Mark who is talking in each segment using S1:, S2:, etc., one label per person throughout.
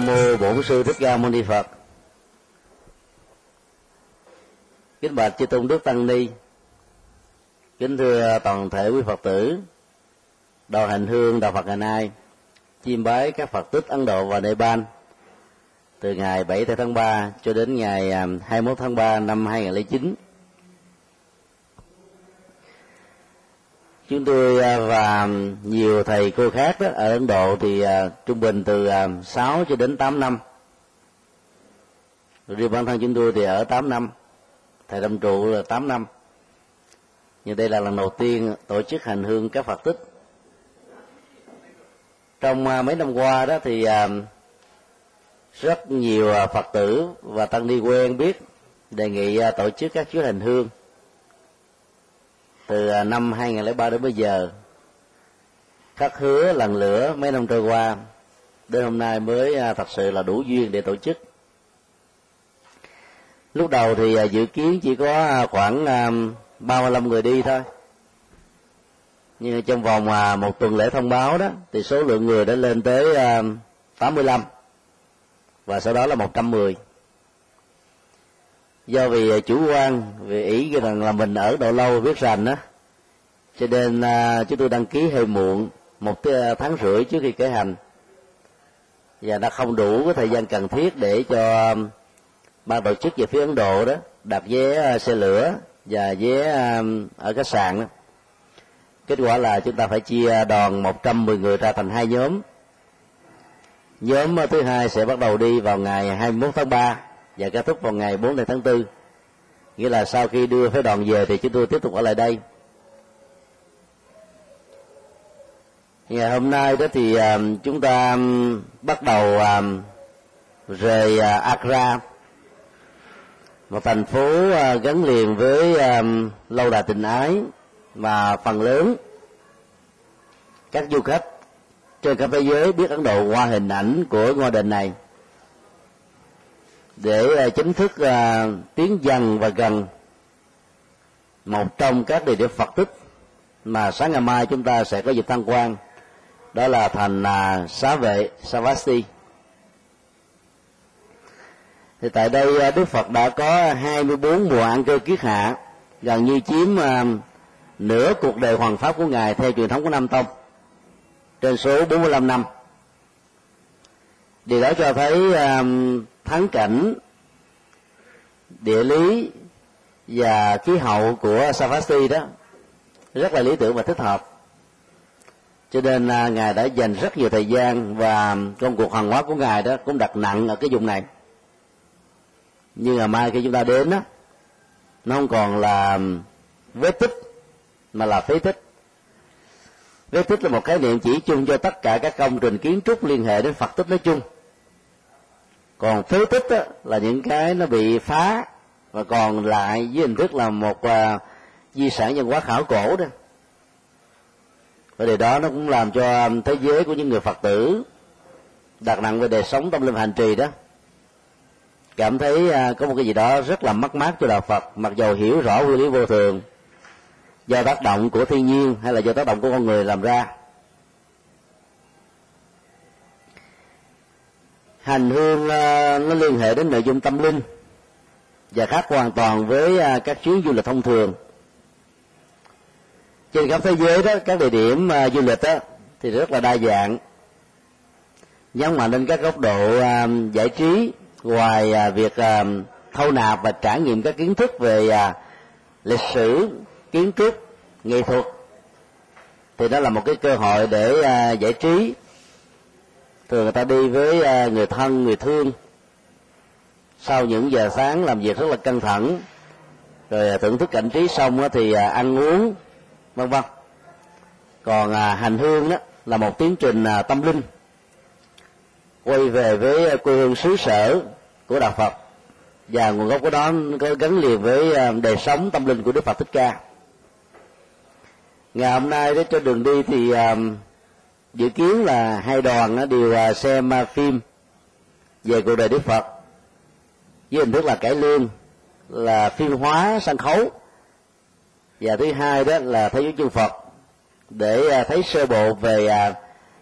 S1: nam mô bổn sư thích ca mâu ni phật. Kính bạch chư tôn đức tăng ni, kính thưa toàn thể quý phật tử đoàn hành hương đạo phật ngày nay, chiêm bái các phật tích ấn độ và nepal. Từ ngày 7 tháng 3 cho đến ngày à, 21 tháng 3 năm 2009 chúng tôi à, và nhiều thầy cô khác đó, ở Ấn Độ thì à, trung bình từ à, 6 cho đến 8 năm. Riêng bản thân chúng tôi thì ở 8 năm thầy tâm trụ là 8 năm. Nhưng đây là lần đầu tiên tổ chức hành hương các Phật tích. Trong mấy năm qua đó thì rất nhiều Phật tử và tăng ni quen biết đề nghị tổ chức các chuyến hành hương từ à, năm 2003 đến bây giờ khắc hứa lần lửa mấy năm trôi qua, đến hôm nay mới à, thật sự là đủ duyên để tổ chức. Lúc đầu thì à, dự kiến chỉ có khoảng 35 người đi thôi. Nhưng trong vòng một tuần lễ thông báo đó, thì số lượng người đã lên tới 85 và sau đó là 110 do vì à, chủ quan vì ý rằng là mình ở độ lâu biết rành đó cho nên uh, chúng tôi đăng ký hơi muộn một à, tháng rưỡi trước khi khởi hành. Và đã không đủ cái thời gian cần thiết để cho ban tổ chức về phía ấn độ đó đặt vé xe lửa và vé ở khách sạn đó. kết quả là chúng ta phải chia đoàn 110 người ra thành hai nhóm. Nhóm thứ hai sẽ bắt đầu đi vào ngày 21 tháng 3 và kết thúc vào ngày 4 tháng 4 nghĩa là sau khi đưa phái đoàn về thì chúng tôi tiếp tục ở lại đây. Ngày hôm nay đó thì à, chúng ta bắt đầu à, rời à, Accra. Một thành phố gắn liền với lâu đài tình ái mà phần lớn các du khách trên khắp thế giới biết Ấn Độ qua hình ảnh của ngôi đền này để ờ, chính thức uh, tiến dần và gần một trong các địa điểm Phật tích mà sáng ngày mai chúng ta sẽ có dịp tham quan đó là thành à, xá vệ Savasti. Thì tại đây ờ, Đức Phật đã có 24 mùa ăn cơ kiết hạ gần như chiếm nửa cuộc đời hoàng pháp của ngài theo truyền thống của Nam Tông trên số 45 năm. Điều đó cho thấy à, thắng cảnh địa lý và khí hậu của Savasti đó rất là lý tưởng và thích hợp. Cho nên à, ngài đã dành rất nhiều thời gian và công cuộc hàng hóa của ngài đó cũng đặt nặng ở cái vùng này. Nhưng mà mai khi chúng ta đến đó nó không còn là vết tích mà là phế tích. Vết tích là một khái niệm chỉ chung cho tất cả các công trình kiến trúc liên hệ đến phật tích nói chung còn phế tích đó, là những cái nó bị phá và còn lại với hình thức là một uh, di sản văn hóa khảo cổ đó. Và điều đó nó cũng làm cho à, thế giới của những người phật tử đặt nặng về đời sống tâm linh hành trì đó cảm thấy uh, có một cái gì đó rất là mất mát cho đạo phật mặc dù hiểu rõ nguyên lý vô thường do tác động của thiên nhiên hay là do tác động của con người làm ra. Hành hương ờ, nó liên hệ đến nội dung tâm linh và khác hoàn toàn với à, các chuyến du lịch thông thường. Trên khắp thế giới đó, các địa điểm à, du lịch đó thì rất là đa dạng. Nhấn mạnh lên các góc độ à, giải trí, ngoài việc thâu nạp và trải nghiệm các kiến thức về lịch sử, kiến trúc, nghệ thuật, thì đó là một cái cơ hội để giải trí thường người ta đi với à, người thân, người thương. Sau những giờ sáng làm việc rất là căng thẳng, rồi à, thưởng thức cảnh trí xong thì à, ăn uống, vân vân. Còn hành hương đó là một tiến trình tâm linh. Quay về với quê hương xứ sở của đạo phật. Và nguồn gốc của đó có gắn liền với đời sống tâm linh của đức phật thích ca. Ngày hôm nay đó, cho đường đi thì dự kiến là hai đoàn đều à, xem à, phim về cuộc đời đức phật với hình thức là cải lương, là phim hóa sân khấu. Và thứ hai đó là thế giới chư phật để à, thấy sơ bộ về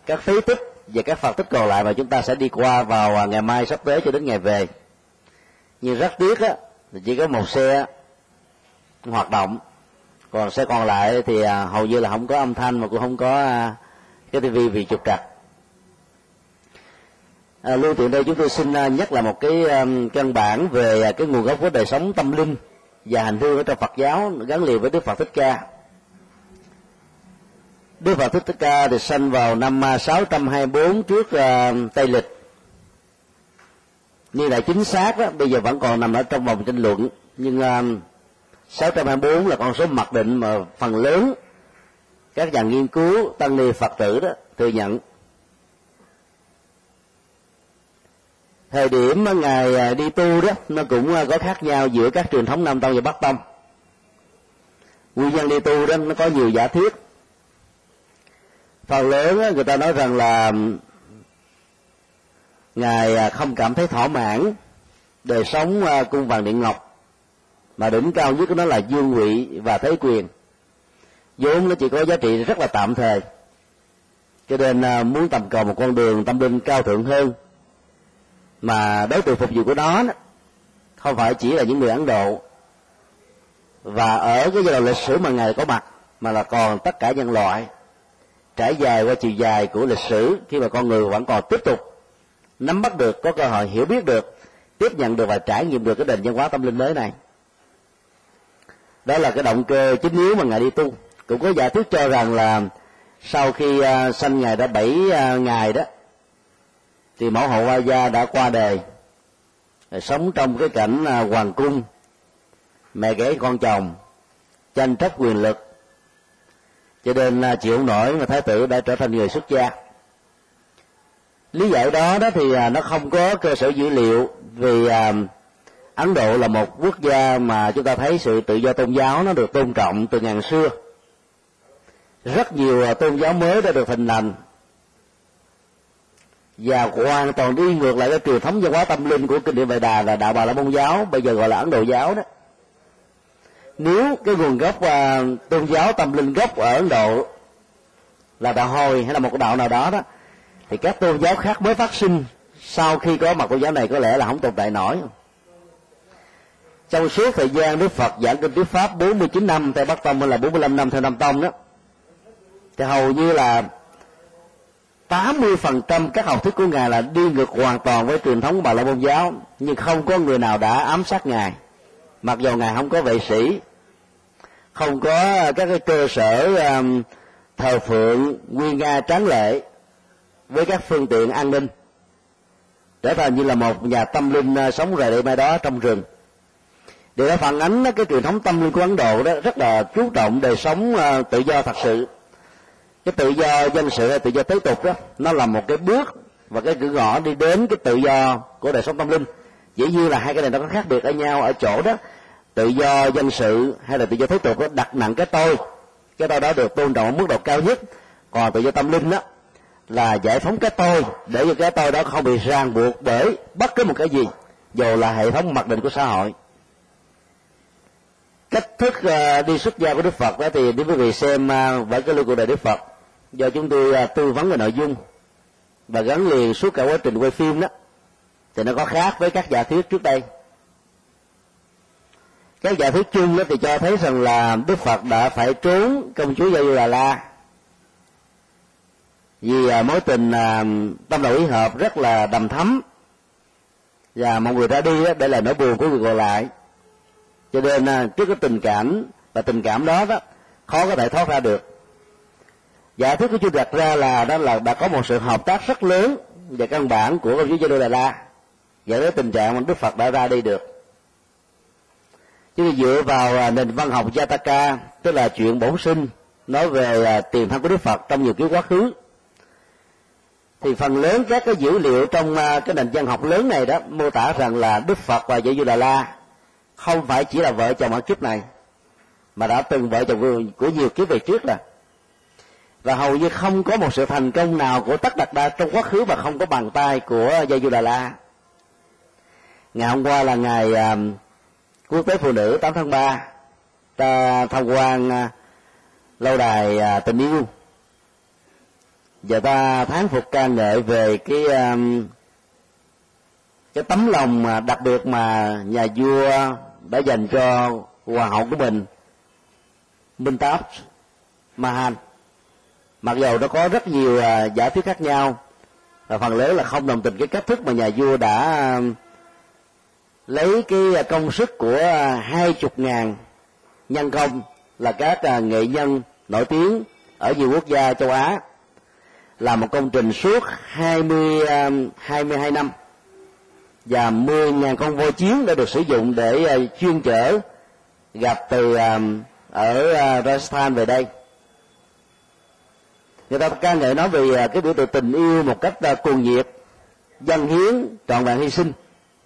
S1: các phế tích và các phật tích còn lại mà chúng ta sẽ đi qua vào ngày mai sắp tới cho đến ngày về. Nhưng rất tiếc á chỉ có một xe hoạt động, còn xe còn lại thì hầu như là không có âm thanh mà cũng không có cái tivi vì trục trặc à, lưu tiện đây chúng tôi xin à, nhắc là một cái um, căn bản về à, cái nguồn gốc của đời sống tâm linh và hành hương ở trong Phật giáo gắn liền với Đức Phật Thích Ca. Đức Phật Thích Ca thì sinh vào năm 624 trước uh, Tây Lịch. Như là chính xác đó, bây giờ vẫn còn nằm ở trong vòng tranh luận. Nhưng uh, 624 là con số mặc định mà phần lớn các nhà nghiên cứu, tăng ni Phật tử đó, thừa nhận. Thời điểm ngài à, đi tu đó, nó cũng à, có khác nhau giữa các truyền thống nam tông và bắc tông. Nguyên nhân đi tu đó, nó có nhiều giả thuyết. Phần lớn người ta nói rằng là, ngài à, không cảm thấy thỏa mãn đời sống cung vàng điện ngọc, mà đỉnh cao nhất của nó là dương vị và thế quyền vốn nó chỉ có giá trị rất là tạm thời. Cho nên à, muốn tầm cầu một con đường tâm linh cao thượng hơn, mà đối tượng phục vụ của nó không phải chỉ là những người ấn độ. Và ở cái giai đoạn lịch sử mà ngài có mặt, mà là còn tất cả nhân loại, trải dài qua chiều dài của lịch sử, khi mà con người vẫn còn tiếp tục nắm bắt được, có cơ hội hiểu biết được, tiếp nhận được và trải nghiệm được cái nền văn hóa tâm linh mới này. Đó là cái động cơ chính yếu mà ngài đi tu cũng có giả thuyết cho rằng là sau khi uh, sanh ngày đã bảy uh, ngày đó thì mẫu hậu hoa gia đã qua đời sống trong cái cảnh uh, hoàng cung. Mẹ ghế con chồng tranh chấp quyền lực. Cho nên uh, chịu nổi mà thái tử đã trở thành người xuất gia. Lý giải đó đó thì uh, nó không có cơ sở dữ liệu vì ấn độ là một quốc gia mà chúng ta thấy sự tự do tôn giáo nó được tôn trọng từ ngàn xưa rất nhiều à, tôn giáo mới đã được hình thành. Và hoàn toàn đi ngược lại cái truyền thống văn hóa tâm linh của kinh điển Vệ Đà là đạo Bà La Môn giáo bây giờ gọi là Ấn Độ giáo đó. Nếu cái nguồn gốc uh, tôn giáo tâm linh gốc ở Ấn Độ là đạo hồi hay là một cái đạo nào đó đó thì các tôn giáo khác mới phát sinh sau khi có mặt tôn giáo này có lẽ là không tồn tại nổi. Trong suốt thời gian Đức Phật giảng kinh thuyết pháp 49 năm theo Bắc Tông hay là 45 năm theo Nam Tông đó thì hầu như là 80% các học thuyết của ngài là đi ngược hoàn toàn với truyền thống bà la môn giáo nhưng không có người nào đã ám sát ngài. Mặc dù ngài không có vệ sĩ không có ờ, các cái cơ sở um, thờ phượng nguyên nga tráng lệ với các phương tiện an ninh. Trở thành như là một nhà tâm linh ờ, sống rời đây mai đó trong rừng. Điều đó phản ánh cái truyền thống tâm linh của ấn độ đó rất là chú trọng đời sống uh, tự do thật sự cái tự do dân sự hay tự do tế tục đó nó là một cái bước và cái cửa ngõ đi đến cái tự do của đời sống tâm linh. Dĩ nhiên là hai cái này nó có khác biệt ở nhau ở chỗ đó. Tự do dân sự hay là tự do thế tục đó đặt nặng cái tôi. Cái tôi đó được tôn trọng ở mức độ cao nhất. Còn tự do tâm linh đó là giải phóng cái tôi để cho cái tôi đó không bị ràng buộc bởi bất cứ một cái gì dù là hệ thống mặc định của xã hội. Cách thức ờ, đi xuất gia của đức phật đó thì nếu quý vị xem ờ, uh, với cái lưu của đời đức phật do chúng tôi à, tư vấn về nội dung và gắn liền suốt cả quá trình quay phim đó, thì nó có khác với các giả thuyết trước đây. Các giả thuyết chung đó thì cho thấy rằng là đức phật đã phải trốn công chúa gia du đà la vì à, mối tình à, tâm đầu ý hợp rất là đầm thắm. Và mọi người ra đi đó để là nỗi buồn của người còn lại. Cho nên trước cái tình cảm và tình cảm đó đó, khó có thể thoát ra được giả thuyết của chú đặt ra là đó là đã có một sự hợp tác rất lớn về căn bản của công chúa Đà La, dẫn đến tình trạng mà Đức Phật đã ra đi được. Chứ dựa vào à, nền văn học Jataka, tức là chuyện bổn sinh nói về à, tiền thân của Đức Phật trong nhiều kiếp quá khứ, thì phần lớn các cái dữ liệu trong à, cái nền văn học lớn này đó mô tả rằng là Đức Phật và Dạy Du Đà La không phải chỉ là vợ chồng ở kiếp này, mà đã từng vợ chồng của nhiều kiếp về trước rồi và hầu như không có một sự thành công nào của tất đặt đa trong quá khứ mà không có bàn tay của gia du đà la ngày hôm qua là ngày uh, quốc tế phụ nữ 8 tháng 3 ta tham quan uh, lâu đài uh, tình yêu. Và ta thán phục ca ngợi về cái um, cái tấm lòng mà đặc biệt mà nhà vua đã dành cho hoàng hậu của mình minh táp mahan mặc dầu nó có rất nhiều uh, giả thuyết khác nhau và phần lớn là không đồng tình cái cách thức mà nhà vua đã uh, lấy cái à, công sức của à, hai chục ngàn nhân công là các uh, nghệ nhân nổi tiếng ở nhiều quốc gia châu Á là một công trình suốt 20 22 năm và 10.000 con voi chiến đã được sử dụng để chuyên chở gặp từ ở Rajasthan về đây người ta ca ngợi nói về à, cái biểu tượng tình yêu một cách à, cuồng nhiệt dân hiến, trọn vẹn hy sinh.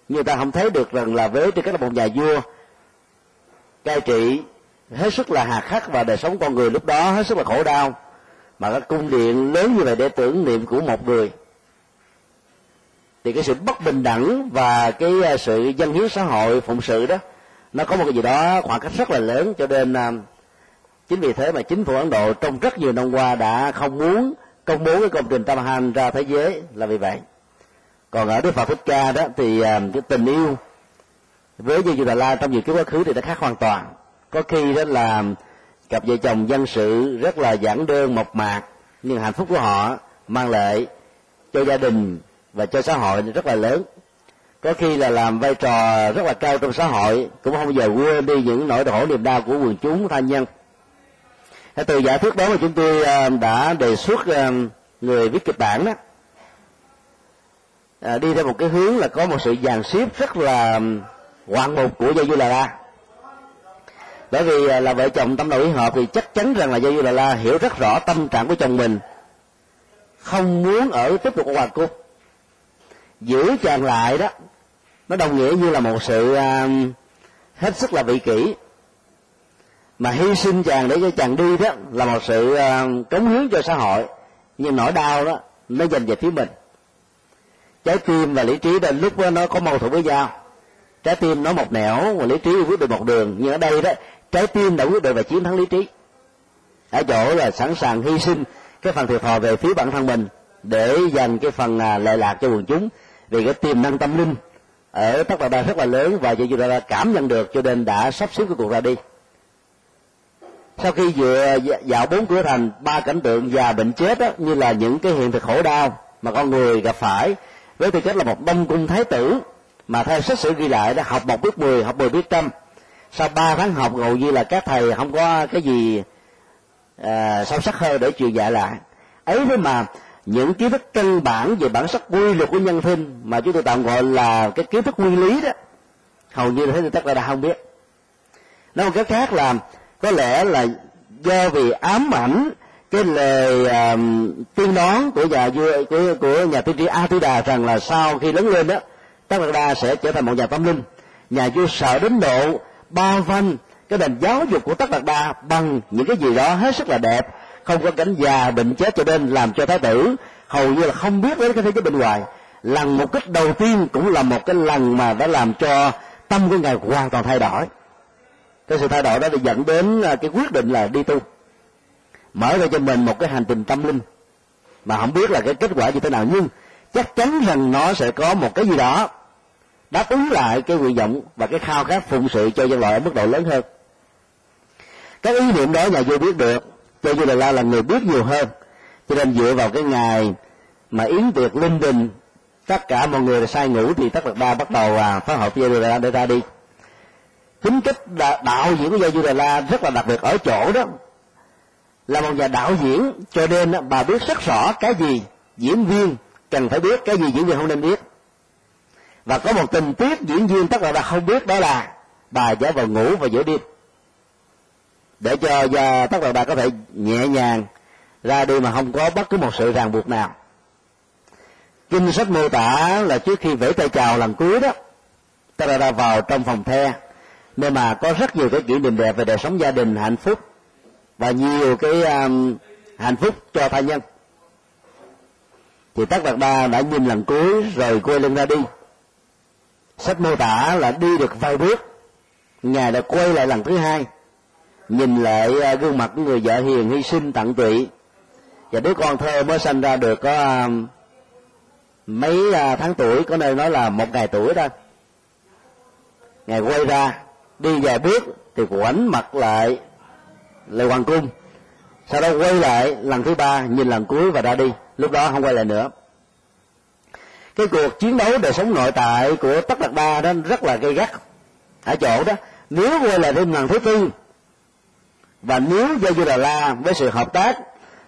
S1: Người ta không thấy được rằng là với tư cách là một nhà vua, cai trị hết sức là hà khắc và đời sống con người lúc đó hết sức là khổ đau. Mà cái cung điện lớn như vậy để tưởng niệm của một người, thì cái sự bất bình đẳng và cái à, sự dân hiến xã hội phụng sự đó, nó có một cái gì đó khoảng cách rất là lớn. Cho nên chính vì thế mà chính phủ ấn độ trong rất nhiều năm qua đã không muốn công bố cái công trình Tamahan ra thế giới là vì vậy. Còn ở đức phật thích ca đó thì à, cái tình yêu với như Đà La trong nhiều cái quá khứ thì đã khác hoàn toàn. Có khi đó là cặp vợ chồng dân sự rất là giản đơn, mộc mạc, nhưng hạnh phúc của họ mang lại cho gia đình và cho xã hội rất là lớn. Có khi là làm vai trò rất là cao trong xã hội, cũng không bao giờ quên đi những nỗi khổ niềm đau của quần chúng, tha nhân từ giả thuyết đó mà chúng tôi ờ, đã đề xuất ờ, người viết kịch bản đó à, đi theo một cái hướng là có một sự dàn xếp rất là ngoạn mục của Gia Du Đà La. Bởi vì là vợ chồng tâm đầu ý hợp thì chắc chắn rằng là Gia Du Đà La hiểu rất rõ tâm trạng của chồng mình không muốn ở tiếp tục ở hoàng cung. Giữ chàng lại đó nó đồng nghĩa như là một sự hết sức là vị kỷ mà hy sinh chàng để cho chàng đi đó là một sự ờ, cống hiến cho xã hội. Nhưng nỗi đau đó nó dành về phía mình. Trái tim và lý trí đến lúc đó nó có mâu thuẫn với nhau. Trái tim nó một nẻo và lý trí quyết định một đường. Nhưng ở đây đó, trái tim đã quyết định và chiến thắng lý trí. Ở chỗ là sẵn sàng hy sinh cái phần thiệt thòi về phía bản thân mình để dành cái phần à, lệ lạc cho quần chúng. Vì cái tiềm năng tâm linh ở tất cả rất là lớn và cho dù là cảm nhận được cho nên đã sắp xếp cái cuộc ra đi sau khi vừa dạo bốn cửa thành ba cảnh tượng già bệnh chết đó, như là những cái hiện thực khổ đau mà con người gặp phải. Với tư cách là một đông cung thái tử mà theo sách sử ghi lại đó học một biết mười học mười biết trăm. Sau ba tháng học hầu như là các thầy không có cái gì à, sâu sắc hơn để truyền dạy lại. Ấy thế mà những kiến thức căn bản về bản sắc quy luật của nhân sinh mà chúng tôi tạm gọi là cái kiến thức nguyên lý đó hầu như là thế tất cả đã không biết. Nói một cách khác là có lẽ là do vì ám ảnh cái lời um, tiên đoán của nhà vua của của nhà tiên tri a tư đà rằng là sau khi lớn lên đó tất đạt đa sẽ trở thành một nhà tâm linh. Nhà vua sợ đến độ bao vanh cái nền giáo dục của tất đạt đa bằng những cái gì đó hết sức là đẹp không có cảnh già bệnh chết cho nên làm cho thái tử hầu như là không biết đến cái thế giới bên ngoài. Lần một kích đầu tiên cũng là một cái lần mà đã làm cho tâm của ngài hoàn toàn thay đổi cái sự thay đổi đó thì dẫn đến à, cái quyết định là đi tu. Mở ra cho mình một cái hành trình tâm linh. Mà không biết là cái kết quả như thế nào nhưng chắc chắn rằng nó sẽ có một cái gì đó đáp ứng lại cái nguyện vọng và cái khao khát phụng sự cho dân loại ở mức độ lớn hơn. Các ý niệm đó nhà vua biết được. Cho dù là là người biết nhiều hơn. Cho nên dựa vào cái ngày mà yến tiệc linh đình tất cả mọi người là sai ngủ thì tất cả ba bắt đầu à, phá hợp vua đà la để ra đi tính cách đạo diễn của gia du đà la rất là đặc biệt ở chỗ đó. Là một nhà đạo diễn, cho nên bà biết rất rõ cái gì diễn viên cần phải biết, cái gì diễn viên không nên biết. Và có một tình tiết diễn viên tất cả là không biết, đó là bà giả vào ngủ vào giữa đêm. Để cho tất cả bà có thể nhẹ nhàng ra đi mà không có bất cứ một sự ràng buộc nào. Kinh sách mô tả là trước khi vẫy tay chào lần cuối đó ta ra vào trong phòng the nên mà có rất nhiều cái kỷ niệm đẹp về đời sống gia đình hạnh phúc và nhiều cái um, hạnh phúc cho tha nhân. Thì tất đạt đa đã nhìn lần cuối rồi quay lưng ra đi. Sách mô tả là đi được vài bước ngài đã quay lại lần thứ hai nhìn lại à, gương mặt của người vợ hiền hy sinh tận tụy. Và đứa con thơ mới sinh ra được có um, mấy à, tháng tuổi có nơi nói là một ngày tuổi thôi ngày quay ra đi vài bước thì quảnh mặt lại lại hoàng cung sau đó quay lại lần thứ ba, nhìn lần cuối và ra đi. Lúc đó không quay lại nữa. Cái cuộc chiến đấu đời sống nội tại của tất đạt đa đó rất là gây gắt. Ở chỗ đó, nếu quay lại thêm lần thứ tư, và nếu do du đà la với sự hợp tác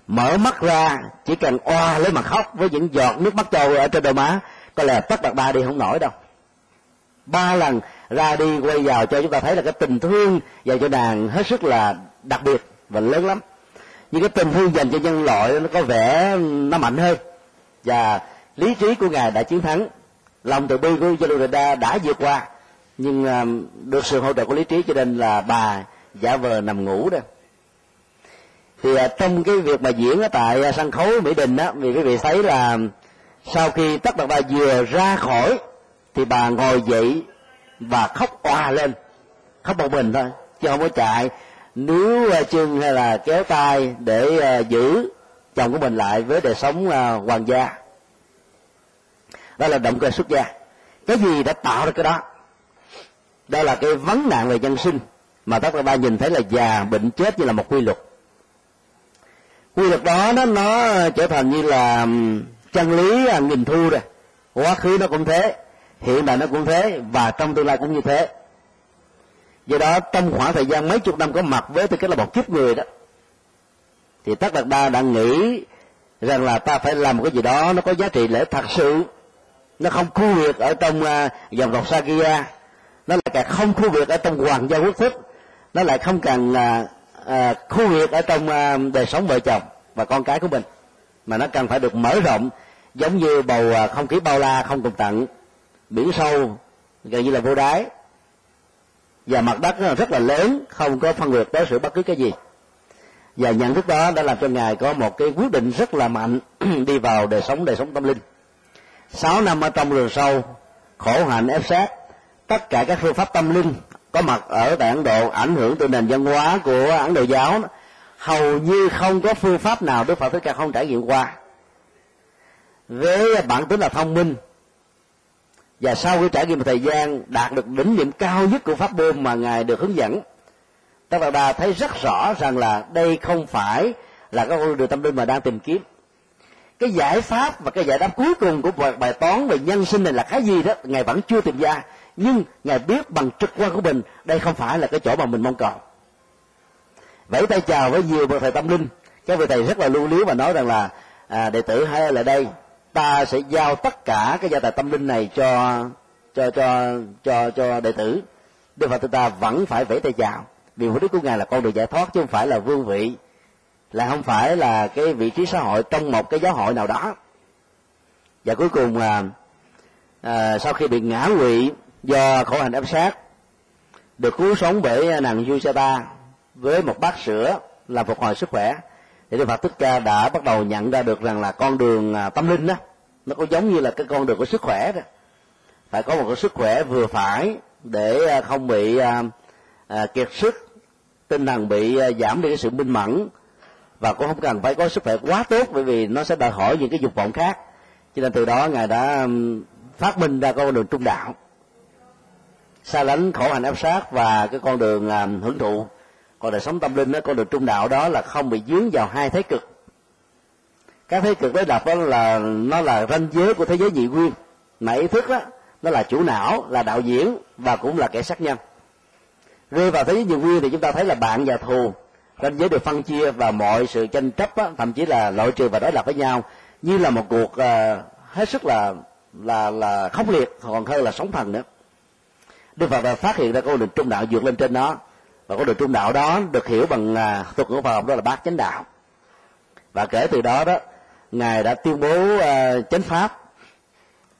S1: mở mắt ra, chỉ cần oa lấy mà khóc với những giọt nước mắt trâu ở trên đôi má có lẽ tất đạt Ba đi không nổi đâu. Ba lần ra đi, quay vào cho chúng ta thấy là cái tình thương dành cho nàng hết sức là đặc biệt và lớn lắm. Nhưng cái tình thương dành cho nhân loại nó có vẻ, nó mạnh hơn. Và lý trí của ngài đã chiến thắng. Lòng từ bi của Yalurada đã vượt qua. Nhưng à, được sự hỗ trợ của lý trí cho nên là bà giả vờ nằm ngủ đó. Thì à, trong cái việc mà diễn ở tại à, sân khấu mỹ đình đó vì quý vị thấy là sau khi tất bật bà vừa ra khỏi, thì bà ngồi dậy và khóc òa lên. Khóc một mình thôi, chứ không có chạy. Níu chân à, hay là kéo tay để à, giữ chồng của mình lại với đời sống à, hoàng gia. Đó là động cơ xuất gia. Cái gì đã tạo ra cái đó? Đó là cái vấn nạn về nhân sinh mà tất cả ba nhìn thấy là già, bệnh chết như là một quy luật. Quy luật đó, nó nó trở thành như là chân lý nghìn thu rồi. Quá khứ nó cũng thế hiện tại nó cũng thế và trong tương lai cũng như thế. Do đó trong khoảng thời gian mấy chục năm có mặt với tư cách là một kiếp người đó thì tất đạt đa đã nghĩ rằng là ta phải làm một cái gì đó nó có giá trị lễ thật sự. Nó không khu biệt ở trong uh, dòng tộc Sakya. Nó lại càng không khu biệt ở trong hoàng gia quốc thích nó lại không cần uh, uh, khu biệt ở trong uh, đời sống vợ chồng và con cái của mình. Mà nó cần phải được mở rộng giống như bầu uh, không khí bao la không cùng tận biển sâu, gần như là vô đáy. Và mặt đất rất là lớn, không có phân biệt đối xử bất cứ cái gì. Và nhận thức đó đã làm cho ngài có một cái quyết định rất là mạnh đi vào đời sống đời sống tâm linh. Sáu năm ở trong rừng sâu, khổ hạnh ép sát, tất cả các phương pháp tâm linh có mặt ở tại ấn độ ảnh hưởng từ nền văn hóa của ấn độ giáo. Hầu như không có phương pháp nào đức phật thích ca không trải nghiệm qua. Với bản tính là thông minh và sau khi trải nghiệm một thời gian đạt được đỉnh điểm cao nhất của pháp môn mà ngài được hướng dẫn Tất Đạt Đa thấy rất rõ rằng là đây không phải là cái con đường tâm linh mà đang tìm kiếm. Cái giải pháp và cái giải đáp cuối cùng của bài toán về nhân sinh này là cái gì đó ngài vẫn chưa tìm ra. Nhưng ngài biết bằng trực quan của mình đây không phải là cái chỗ mà mình mong cầu. Vẫy tay chào với nhiều bậc thầy tâm linh. Các vị thầy rất là lưu luyến và nói rằng là à, đệ tử hãy là lại đây ta sẽ giao tất cả cái gia tài tâm linh này cho cho cho cho cho đệ tử. Đức phật ta vẫn phải vẫy tay chào vì mục đích của ngài là con đường giải thoát chứ không phải là vương vị là không phải là cái vị trí xã hội trong một cái giáo hội nào đó. Và cuối cùng là à, sau khi bị ngã quỵ do khổ hành áp sát được cứu sống bởi nàng Yusata với một bát sữa làm phục hồi sức khỏe thì Đức Phật Thích Ca đã bắt đầu nhận ra được rằng là con đường à, tâm linh đó nó có giống như là cái con đường của sức khỏe đó. Phải có một cái sức khỏe vừa phải để à, không bị à, à, kiệt sức tinh thần bị à, giảm đi cái sự minh mẫn và cũng không cần phải có sức khỏe quá tốt bởi vì nó sẽ đòi hỏi những cái dục vọng khác. Cho nên từ đó ngài đã phát minh ra con đường trung đạo xa lánh khổ hành áp sát và cái con đường à, hưởng thụ còn đời sống tâm linh đó con đường trung đạo đó là không bị dướng vào hai thế cực. Các thế cực đối lập đó là nó là ranh giới của thế giới nhị nguyên. Mà ý thức đó nó là chủ não là đạo diễn và cũng là kẻ sát nhân. Rơi vào thế giới nhị nguyên thì chúng ta thấy là bạn và thù ranh giới được phân chia và mọi sự tranh chấp đó, thậm chí là loại trừ và đối lập với nhau như là một cuộc uh, hết sức là là là khốc liệt còn hơn là sống thần nữa. Đức phật đã phát hiện ra con đường trung đạo vượt lên trên nó và con đường trung đạo đó được hiểu bằng à, thuật ngữ Phật học đó là bát chánh đạo. Và kể từ đó đó ngài đã tuyên bố uh, chánh pháp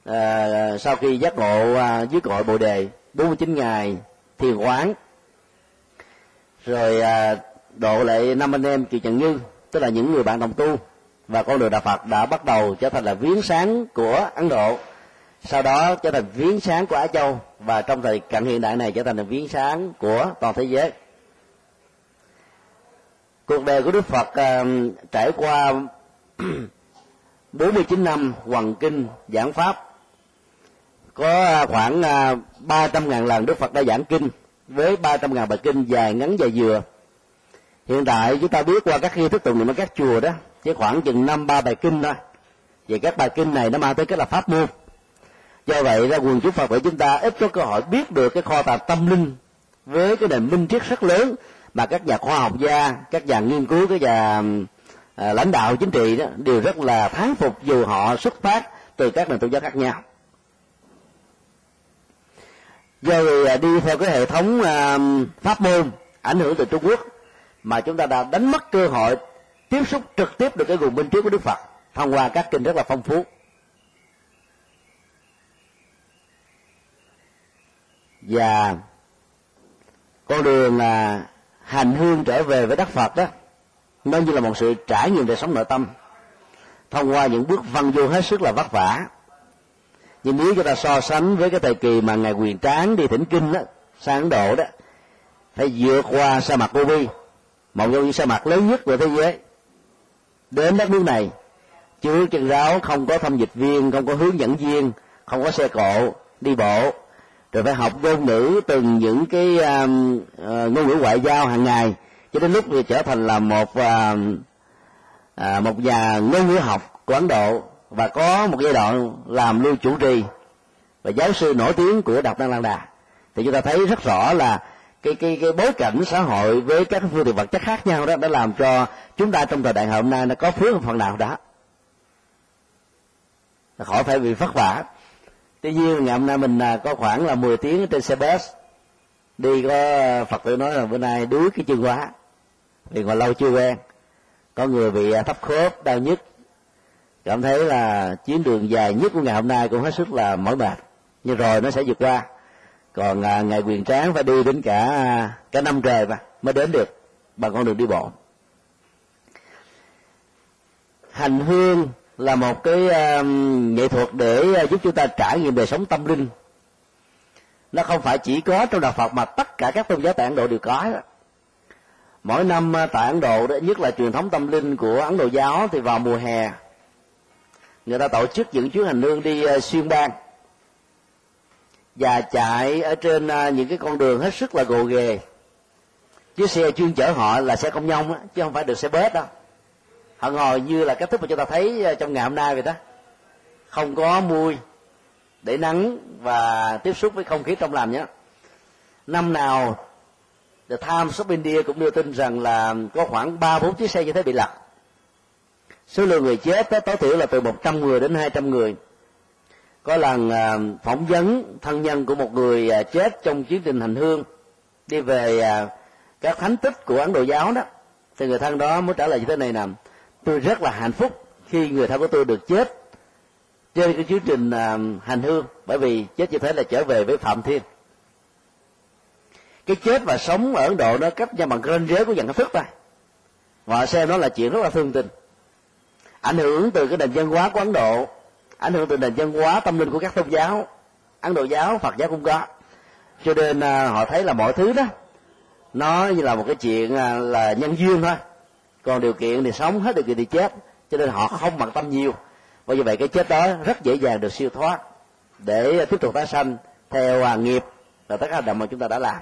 S1: uh, sau khi giác ngộ uh, dưới cội bồ đề 49 ngày thiền quán. Rồi uh, độ lại năm anh em kỳ trần như tức là những người bạn đồng tu và con đường đạo phật đã bắt đầu trở thành là viếng sáng của ấn độ sau đó trở thành viếng sáng của á châu và trong thời cận hiện đại này trở thành là viếng sáng của toàn thế giới. Cuộc đời của đức phật uh, trải qua 49 năm hoàng kinh giảng pháp có khoảng à, 300 ngàn lần Đức Phật đã giảng kinh với 300 ngàn bài kinh dài ngắn dài dừa. Hiện tại chúng ta biết qua các nghi thức tụng niệm ở các chùa đó chỉ khoảng chừng năm ba bài kinh thôi. Vậy các bài kinh này nó mang tới cái là pháp môn do vậy ra quần chúng phật tử chúng ta ít có cơ hội biết được cái kho tàng tâm linh với cái nền minh triết rất lớn mà các nhà khoa học gia các nhà nghiên cứu các nhà à, lãnh đạo chính trị đó đều rất là thán phục dù họ xuất phát từ các nền tôn giáo khác nhau. Do vì à, đi theo cái hệ thống à, pháp môn ảnh hưởng từ trung quốc mà chúng ta đã đánh mất cơ hội tiếp xúc trực tiếp được cái nguồn minh triết của đức phật thông qua các kinh rất là phong phú. Và con đường là hành hương trở về với đất phật đó, nó như là một sự trải nghiệm đời sống nội tâm. Thông qua những bước văn vô hết sức là vất vả. Nhưng nếu chúng ta so sánh với cái thời kỳ mà ngài quyền tráng đi thỉnh kinh đó, sang ấn độ đó, phải vượt qua sa mạc gobi một trong những sa mạc lớn nhất của thế giới. Đến đất nước này chưa chân ráo không có thông dịch viên, không có hướng dẫn viên, không có xe cộ đi bộ rồi phải học ngôn ngữ từng những cái um, uh, ngôn ngữ ngoại giao hàng ngày. Cho đến lúc thì trở thành là một uh, uh, một nhà ngôn ngữ học của ấn độ. Và có một giai đoạn làm lưu chủ trì. Và giáo sư nổi tiếng của đọc đăng lan đà. Thì chúng ta thấy rất rõ là cái cái cái bối cảnh xã hội với các phương tiện vật chất khác nhau đó đã làm cho chúng ta trong thời đại hôm nay nó có phước phần nào đó. Khỏi phải bị vất vả tuy nhiên ngày hôm nay mình à, có khoảng là 10 tiếng trên xe bus. Đi có à, phật tử nói là bữa nay đuối cái chân quá. Vì còn lâu chưa quen. Có người bị à, thấp khớp đau nhức. Cảm thấy là chuyến đường dài nhất của ngày hôm nay cũng hết sức là mỏi mệt. Nhưng rồi nó sẽ vượt qua. Còn à, ngày quyền tráng phải đi đến cả cả năm trời mà mới đến được. Bằng con đường đi bộ. Hành hương là một cái uh, nghệ thuật để uh, giúp chúng ta trải nghiệm đời sống tâm linh. Nó không phải chỉ có trong đạo Phật mà tất cả các tôn giáo tại Ấn Độ đều có mỗi năm uh, tại Ấn Độ đó, nhất là truyền thống tâm linh của Ấn Độ giáo thì vào mùa hè người ta tổ chức những chuyến hành hương đi uh, xuyên bang. Và chạy ở trên những cái con đường hết sức là gồ ghề. Chiếc xe chuyên chở họ là xe công nhông chứ không phải được xe bớt đâu họ ngồi như là cách thức mà chúng ta thấy ờ, trong ngày hôm nay vậy đó. Không có mùi để nắng và tiếp xúc với không khí trong lành nhé. Năm nào The Times of India cũng đưa tin rằng là có khoảng ba bốn chiếc xe như thế bị lật số lượng người chết đó, tối thiểu là từ 100 người đến 200 người. Có lần ờ, phỏng vấn thân nhân của một người ờ, chết trong chuyến trình hành hương đi về các thánh tích của ấn độ giáo đó. Thì người thân đó mới trả lời như thế này nè tôi rất là hạnh phúc khi người thân của tôi được chết trên cái chương trình à, hành hương, bởi vì chết như thế là trở về với phạm thiên. Cái chết và sống ở ấn độ nó cách nhau bằng ranh giới của nhận thức thôi họ xem nó là chuyện rất là thương tình. Ảnh hưởng từ cái nền văn hóa của ấn độ, ảnh hưởng từ nền văn hóa tâm linh của các tôn giáo, ấn độ giáo, phật giáo cũng có. Cho nên à, họ thấy là mọi thứ đó, nó như là một cái chuyện à, là nhân duyên thôi còn điều kiện thì sống hết điều kiện thì chết cho nên họ không bận tâm nhiều. Và như vậy cái chết đó rất dễ dàng được siêu thoát để tiếp tục tái sanh theo à, nghiệp và tất cả hành động mà chúng ta đã làm.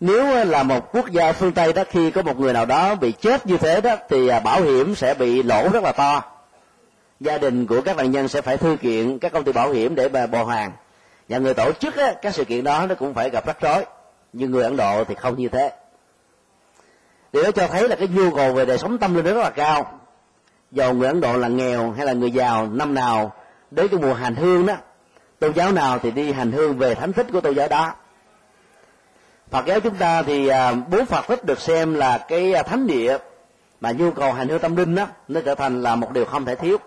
S1: Nếu là một quốc gia phương tây đó khi có một người nào đó bị chết như thế đó thì à, bảo hiểm sẽ bị lỗ rất là to. Gia đình của các nạn nhân sẽ phải thư kiện các công ty bảo hiểm để mà bồi hoàn. Và người tổ chức á, các sự kiện đó nó cũng phải gặp rắc rối nhưng người ấn độ thì không như thế điều đó cho thấy là cái nhu cầu về đời sống tâm linh rất là cao. Dầu người ấn độ là nghèo hay là người giàu, năm nào đến cái mùa hành hương đó, tôn giáo nào thì đi hành hương về thánh thích của tôn giáo đó. Phật giáo chúng ta thì à, bốn phật thích được xem là cái à, thánh địa mà nhu cầu hành hương tâm linh đó, nó trở thành là một điều không thể thiếu.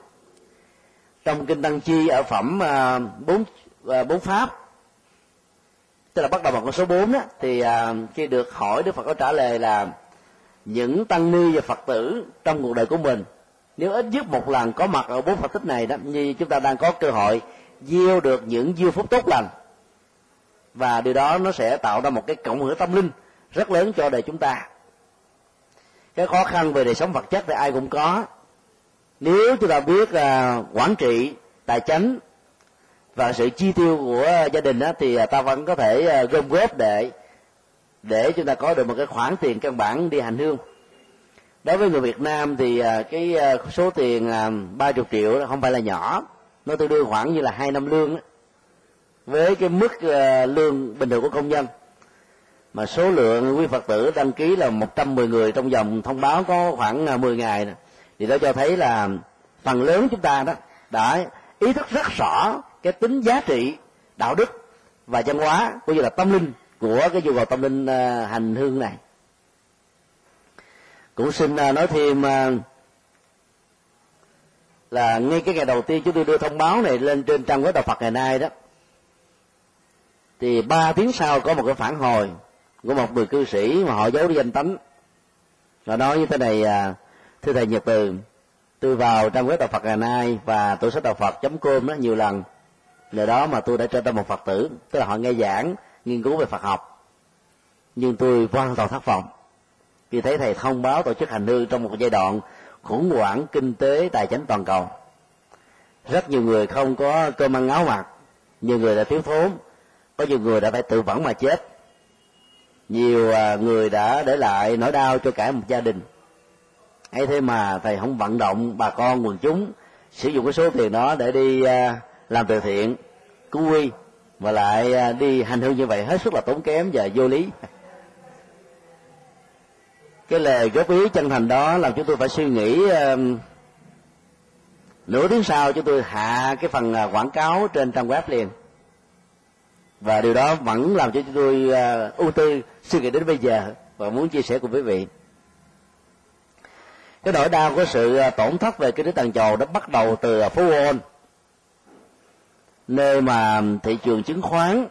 S1: Trong kinh tăng chi ở phẩm à, bốn bốn pháp, tức là bắt đầu bằng con số bốn đó, thì khi được hỏi đức phật có trả lời là những tăng ni và phật tử trong cuộc đời của mình. Nếu ít nhất một lần có mặt ở bốn phật tích này đó như chúng ta đang có cơ hội gieo được những dư phúc tốt lành. Và điều đó nó sẽ tạo ra một cái cộng hưởng tâm linh rất lớn cho đời chúng ta. Cái khó khăn về đời sống vật chất thì ai cũng có. Nếu chúng ta biết uh, quản trị tài chính và sự chi tiêu của gia đình đó, thì ta vẫn có thể ờ, gom góp để để chúng ta có được một cái khoản tiền căn bản đi hành hương đối với người Việt Nam thì à, cái à, số tiền à, ba chục triệu không phải là nhỏ, nó tương đương khoảng như là hai năm lương đó. với cái mức lương bình thường của công nhân mà số lượng quý phật tử đăng ký là 110 người trong vòng thông báo có khoảng 10 ngày này. thì đó cho thấy là phần lớn chúng ta đó đã ý thức rất rõ cái tính giá trị, đạo đức và văn hóa, cũng như là tâm linh của cái nhu cầu tâm linh à, hành hương này. Cũng xin à, nói thêm à, là ngay cái ngày đầu tiên chúng tôi đưa thông báo này lên trên trang web đạo Phật ngày nay đó, thì ba tiếng sau có một cái phản hồi của một người cư sĩ mà họ giấu đi danh tánh. Họ nói như thế này thưa thầy nhật từ, tôi vào trang web đạo phật ngày nay và tôi sách đạo phật com đó nhiều lần. Nhờ đó mà tôi đã trở thành một phật tử. Tức là họ nghe giảng nghiên cứu về phật học. Nhưng tôi hoàn toàn thất vọng. Vì thấy thầy thông báo tổ chức hành hương trong một giai đoạn khủng hoảng kinh tế, tài chính toàn cầu. Rất nhiều người không có cơm ăn áo mặc. Nhiều người đã thiếu thốn. Có nhiều người đã phải tự vẫn mà chết. Nhiều à, người đã để lại nỗi đau cho cả một gia đình. Ấy thế mà thầy không vận động bà con quần chúng sử dụng cái số tiền đó để đi à, làm từ thiện, cứu quy mà lại à, đi hành hương như vậy hết sức là tốn kém và vô lý. Cái lời góp ý chân thành đó làm chúng tôi phải suy nghĩ nửa tiếng sau chúng tôi hạ cái phần à, quảng cáo trên trang web liền. Và điều đó vẫn làm cho chúng tôi à, ưu tư suy nghĩ đến bây giờ và muốn chia sẻ cùng quý vị. Cái nỗi đau của sự tổn thất về kinh tế toàn cầu nó bắt đầu từ phố Wall nơi mà thị trường chứng khoán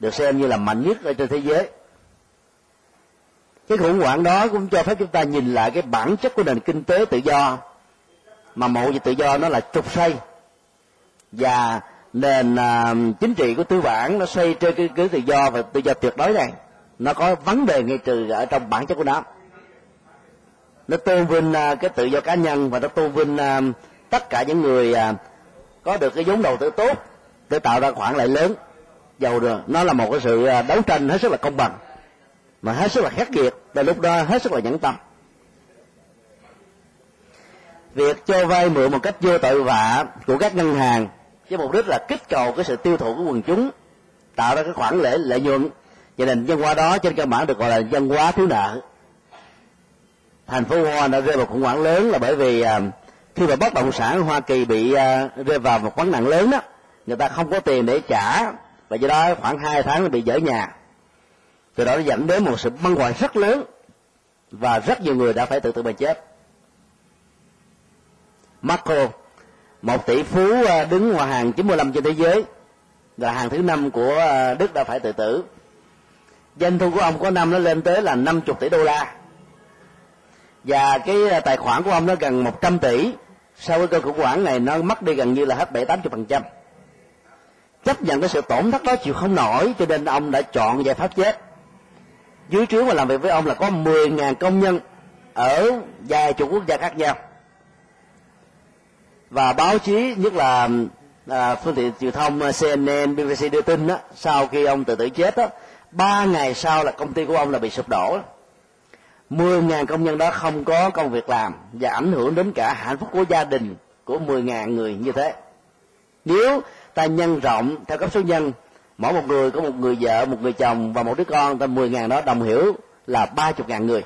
S1: được xem như là mạnh nhất ở trên thế giới. Cái khủng hoảng đó cũng cho phép chúng ta nhìn lại cái bản chất của nền kinh tế tự do mà mẫu về tự do nó là trục xây. Và nền uh, chính trị của tư bản nó xây trên cái cứ tự do và tự do tuyệt đối này nó có vấn đề ngay từ ở trong bản chất của nó. Nó tôn vinh uh, cái tự do cá nhân và nó tôn vinh uh, tất cả những người uh, có được cái vốn đầu tư tốt để tạo ra khoản lợi lớn. Giàu được nó là một cái sự à, đấu tranh hết sức là công bằng mà hết sức là khắc nghiệt và lúc đó hết sức là nhẫn tâm. Việc cho vay mượn một cách vô tội vạ của các ngân hàng với mục đích là kích cầu cái sự tiêu thụ của quần chúng tạo ra cái khoản lễ lợi nhuận. Cho nên dân hóa đó trên cơ bản được gọi là dân hóa thiếu nợ. Thành phố hoa đã rơi vào khủng hoảng lớn là bởi vì uh, khi mà bất động sản hoa kỳ bị à, rơi vào một vấn nạn lớn đó, người ta không có tiền để trả, và do đó khoảng hai tháng bị dỡ nhà. Từ đó nó dẫn đến một sự băng hoại rất lớn, và rất nhiều người đã phải tự tử mà chết. Marco, một tỷ phú à, đứng ngoài hàng 95 trên thế giới, là hàng thứ năm của à, Đức đã phải tự tử. Doanh thu của ông có năm nó lên tới là 50 tỷ đô la. Và cái tài khoản của ông nó gần 100 tỷ sau cái cơ khủng hoảng này nó mất đi gần như là hết bảy tám phần trăm. Chấp nhận cái sự tổn thất đó chịu không nổi cho nên ông đã chọn giải pháp chết. Dưới trướng mà làm việc với ông là có 10.000 công nhân ở vài chục quốc gia khác nhau. Và báo chí nhất là à, phương tiện truyền thông à, CNN, BBC đưa tin đó, sau khi ông tự tử chết đó, ba ngày sau là công ty của ông là bị sụp đổ. đó. 10.000 công nhân đó không có công việc làm và ảnh hưởng đến cả hạnh phúc của gia đình của 10.000 người như thế. Nếu ta nhân rộng theo cấp số nhân, mỗi một người có một người vợ, một người chồng và một đứa con, ta 10.000 đó đồng hiểu là 30.000 người.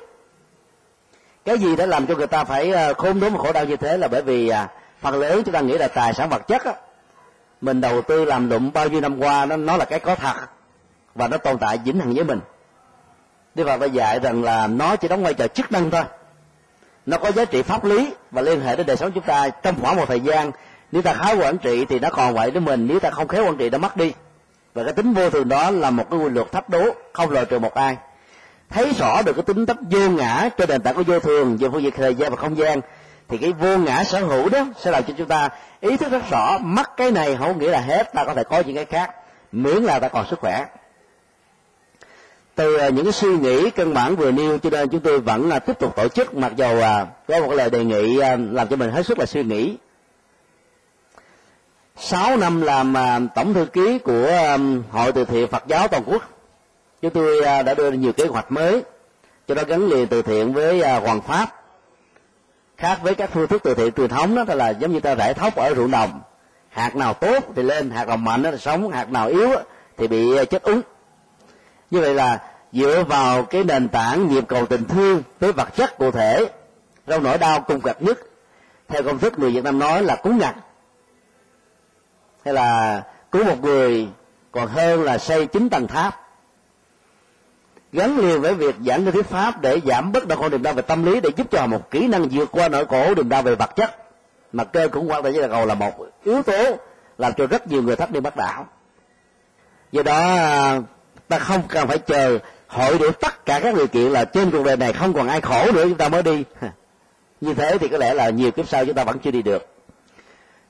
S1: Cái gì đã làm cho người ta phải ờ, khốn đốn và khổ đau như thế là bởi vì à, phần lớn chúng ta nghĩ là tài sản vật chất á. Mình đầu tư làm lụng bao nhiêu năm qua, nó nó là cái có thật và nó tồn tại vĩnh hằng với mình. Đức Phật đã dạy rằng là nó chỉ đóng vai trò chức năng thôi. Nó có giá trị pháp lý và liên hệ đến đời sống chúng ta trong khoảng một thời gian. Nếu ta khá quản trị thì nó còn vậy với mình. Nếu ta không khéo quản trị nó mất đi. Và cái tính vô thường đó là một cái quy luật thách đố, không loại trừ một ai. Thấy rõ được cái tính tấp vô ngã trên nền tảng của vô thường, về phương diện thời gian và không gian, thì cái vô ngã sở hữu đó sẽ làm cho chúng ta ý thức rất rõ mất cái này không nghĩa là hết, ta có thể có những cái khác, miễn là ta còn sức khỏe từ à, những cái suy nghĩ căn bản vừa nêu, cho nên chúng tôi vẫn là tiếp tục tổ chức, mặc dầu à, có một lời đề nghị à, làm cho mình hết sức là suy nghĩ. Sáu năm làm tổng thư ký của hội từ thiện Phật giáo toàn quốc. Chúng tôi đã đưa ra nhiều kế hoạch mới, cho nó gắn liền từ thiện với hoàng pháp. Khác với các phương thức từ thiện truyền thống đó là giống như ta rải thóc ở ruộng đồng. Hạt nào tốt thì lên, hạt nào mạnh thì sống, hạt nào yếu thì bị chết úng như vậy là dựa vào cái nền tảng nhịp cầu tình thương với vật chất cụ thể trong nỗi đau cùng cực nhất. Theo công thức người việt nam nói là cúng ngặt. Hay là cứu một người, còn hơn là xây chín tầng tháp. Gắn liền với việc giảng cái thuyết pháp để giảm bớt đau khổ niềm đau về tâm lý, để giúp cho một kỹ năng vượt qua nỗi khổ niềm đau về vật chất. Mà cơ cũng quan tại với là cầu là một yếu tố làm cho rất nhiều người thất đi bắt đảo do đó ta không cần phải chờ hội đủ tất cả các điều kiện là trên cuộc đời này không còn ai khổ nữa, chúng ta mới đi. Như thế thì có lẽ là nhiều kiếp sau chúng ta vẫn chưa đi được.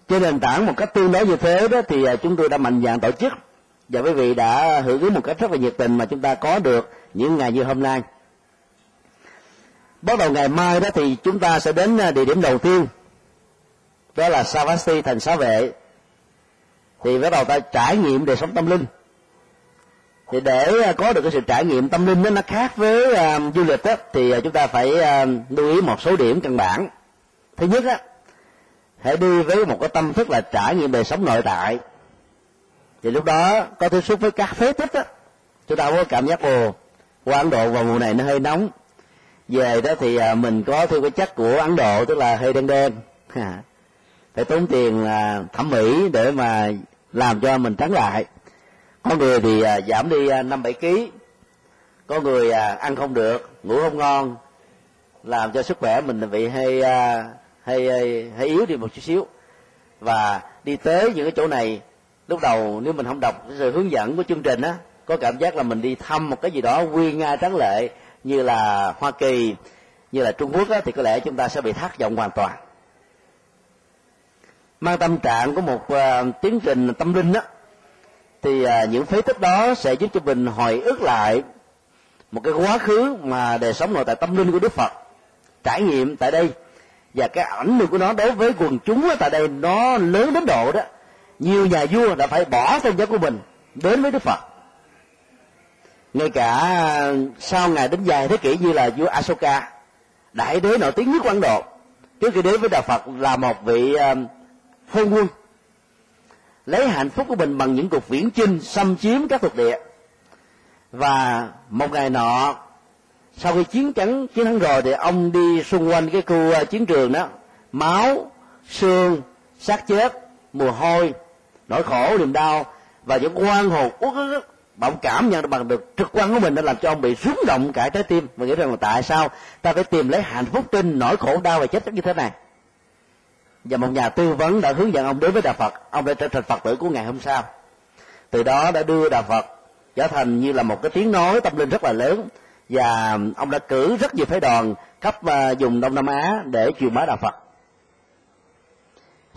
S1: Trên nền tảng một cách tương đối như thế đó thì à, chúng tôi đã mạnh dạn tổ chức. Và quý vị đã hưởng ứng một cách rất là nhiệt tình mà chúng ta có được những ngày như hôm nay. Bắt đầu ngày mai đó thì chúng ta sẽ đến à, địa điểm đầu tiên. Đó là Savasti thành xá vệ. Thì bắt đầu ta trải nghiệm đời sống tâm linh thì để à, có được cái sự trải nghiệm tâm linh đó nó khác với uh, du lịch đó, thì à, chúng ta phải uh, lưu ý một số điểm căn bản. Thứ nhất á hãy đi với một cái tâm thức là trải nghiệm đời sống nội tại. Thì lúc đó có tiếp xúc với các phế tích á chúng ta có cảm giác ồ qua ấn độ vào mùa này nó hơi nóng. Về đó thì uh, mình có thêm cái chất của ấn độ tức là hơi đen đen. Phải tốn tiền uh, thẩm mỹ để mà làm cho mình trắng lại có người thì à, giảm đi à, năm bảy ký. Có người à, ăn không được ngủ không ngon làm cho sức khỏe mình bị hơi hay hay yếu đi một chút xíu. Và đi tới những cái chỗ này lúc đầu nếu mình không đọc sự hướng dẫn của chương trình á có cảm giác là mình đi thăm một cái gì đó quy nga tráng lệ như là hoa kỳ như là trung quốc á, thì có lẽ chúng ta sẽ bị thất vọng hoàn toàn. Mang tâm trạng của một uh, tiến trình tâm linh á thì à, những phế tích đó sẽ giúp cho mình hồi ức lại một cái quá khứ mà đời sống nội tại tâm linh của đức phật. Trải nghiệm tại đây và cái ảnh hưởng của nó đối với quần chúng ở tại đây nó lớn đến độ đó. Nhiều nhà vua đã phải bỏ tôn giáo của mình đến với đức phật. Ngay cả sau ngày đến dài thế kỷ như là vua Asoka đại đế nổi tiếng nhất của Ấn Độ trước khi đến với đạo Phật là một vị à, hôn quân lấy hạnh phúc của mình bằng những cuộc viễn chinh, xâm chiếm các thuộc địa. Và một ngày nọ, sau khi chiến thắng chiến thắng rồi thì ông đi xung quanh cái khu à, chiến trường đó. Máu, xương, xác chết mùi hôi, nỗi khổ, niềm đau và những quan hồn uất ức bạn cảm nhận được bằng được trực quan của mình đã làm cho ông bị rúng động cả trái tim. Và nghĩ rằng là tại sao ta phải tìm lấy hạnh phúc trên nỗi khổ, đau và chết như thế này? Và một nhà tư vấn đã hướng dẫn ông đến với đạo phật. Ông đã trở thành phật tử của ngày hôm sau. Từ đó đã đưa đạo phật trở thành như là một cái tiếng nói tâm linh rất là lớn. Và ông đã cử rất nhiều phái đoàn khắp à, vùng đông nam á để truyền bá đạo phật.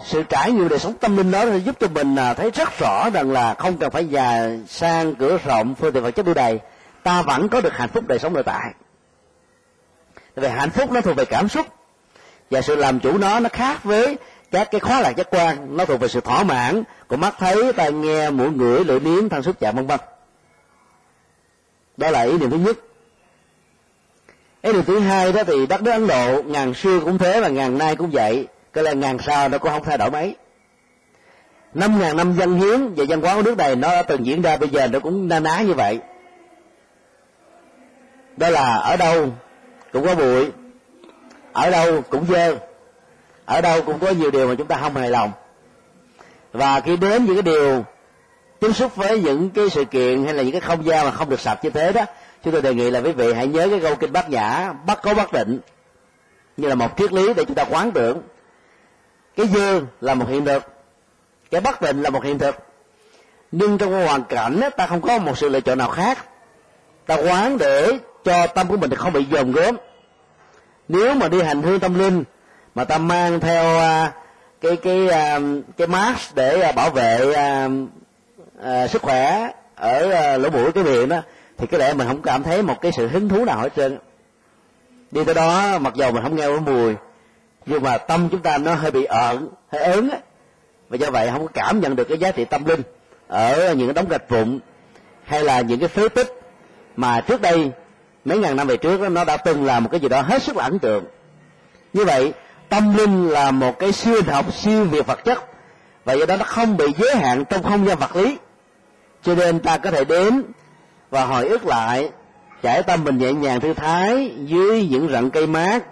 S1: Sự trải nghiệm đời sống tâm linh đó sẽ giúp cho mình à, thấy rất rõ rằng là không cần phải già sang cửa rộng, phương tiện vật chất đủ đầy. Ta vẫn có được hạnh phúc đời sống nội tại. Về hạnh phúc nó thuộc về cảm xúc và sự làm chủ nó nó khác với các cái khóa lạc giác quan. Nó thuộc về sự thỏa mãn của mắt thấy, tai nghe, mũi ngửi, lưỡi nếm, thân xúc chạm, vân vân. Đó là ý niệm thứ nhất. Ý niệm thứ hai đó thì đất nước ấn độ, ngàn xưa cũng thế và ngàn nay cũng vậy. Cái là ngàn sau nó cũng không thay đổi mấy. Năm ngàn năm dân hiến và dân hóa của nước này nó đã từng diễn ra, bây giờ nó cũng na ná như vậy. Đó là ở đâu cũng có bụi ở đâu cũng dơ. Ở đâu cũng có nhiều điều mà chúng ta không hài lòng. Và khi đến những cái điều tiếp xúc với những cái sự kiện hay là những cái không gian mà không được sạch như thế đó chúng tôi đề nghị là quý vị hãy nhớ cái câu kinh bát nhã bắt có bất định như là một triết lý để chúng ta quán tưởng. Cái dơ là một hiện thực cái bất định là một hiện thực. Nhưng trong hoàn cảnh đó, ta không có một sự lựa chọn nào khác. Ta quán để cho tâm của mình không bị dồn gớm nếu mà đi hành hương tâm linh mà ta mang theo uh, cái cái uh, cái mask để uh, bảo vệ uh, uh, sức khỏe ở uh, lỗ mũi cái miệng đó thì có lẽ mình không cảm thấy một cái sự hứng thú nào hết trơn. Đi tới đó mặc dầu mình không nghe cái mùi nhưng mà tâm chúng ta nó hơi bị ợn hơi ớn á. Và do vậy không có cảm nhận được cái giá trị tâm linh ở những cái đống gạch vụn hay là những cái phế tích mà trước đây mấy ngàn năm về trước đó, nó đã từng là một cái gì đó hết sức là ấn tượng. Như vậy tâm linh là một cái siêu học siêu việt vật chất. Và do đó nó không bị giới hạn trong không gian vật lý. Cho nên ta có thể đến và hồi ức lại trải tâm mình nhẹ nhàng thư thái dưới những rặng cây mát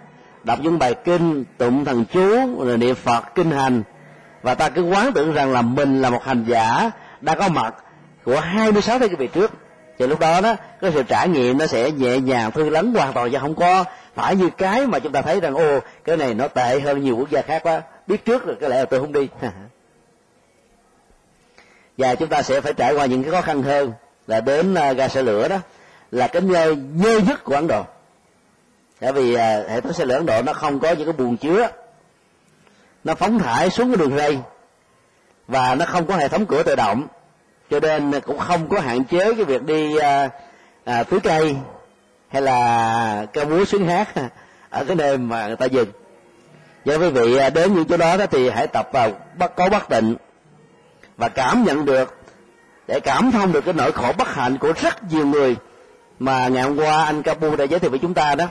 S1: đọc những bài kinh tụng thần chú rồi niệm phật kinh hành. Và ta cứ quán tưởng rằng là mình là một hành giả đã có mặt của 26 thế kỷ về trước thì lúc đó đó cái sự trải nghiệm nó sẽ nhẹ nhàng thư lắng hoàn toàn và không có. Phải như cái mà chúng ta thấy rằng ô cái này nó tệ hơn nhiều quốc gia khác quá. Biết trước rồi cái lẽ là tôi không đi. Và chúng ta sẽ phải trải qua những cái khó khăn hơn là đến uh, ga xe lửa đó là cái nơi nhơ nhất của ấn độ. Tại vì uh, hệ thống xe lửa ấn độ nó không có những cái buồng chứa. Nó phóng thải xuống cái đường ray và nó không có hệ thống cửa tự động cho nên cũng không có hạn chế cái việc đi à, à, tưới cây hay là ca múa xuyến hát ở cái nơi mà người ta dừng. Do quý vị à, đến những chỗ đó, đó thì hãy tập vào bắt có bất định và cảm nhận được để cảm thông được cái nỗi khổ bất hạnh của rất nhiều người mà ngày hôm qua anh Capu đã giới thiệu với chúng ta đó.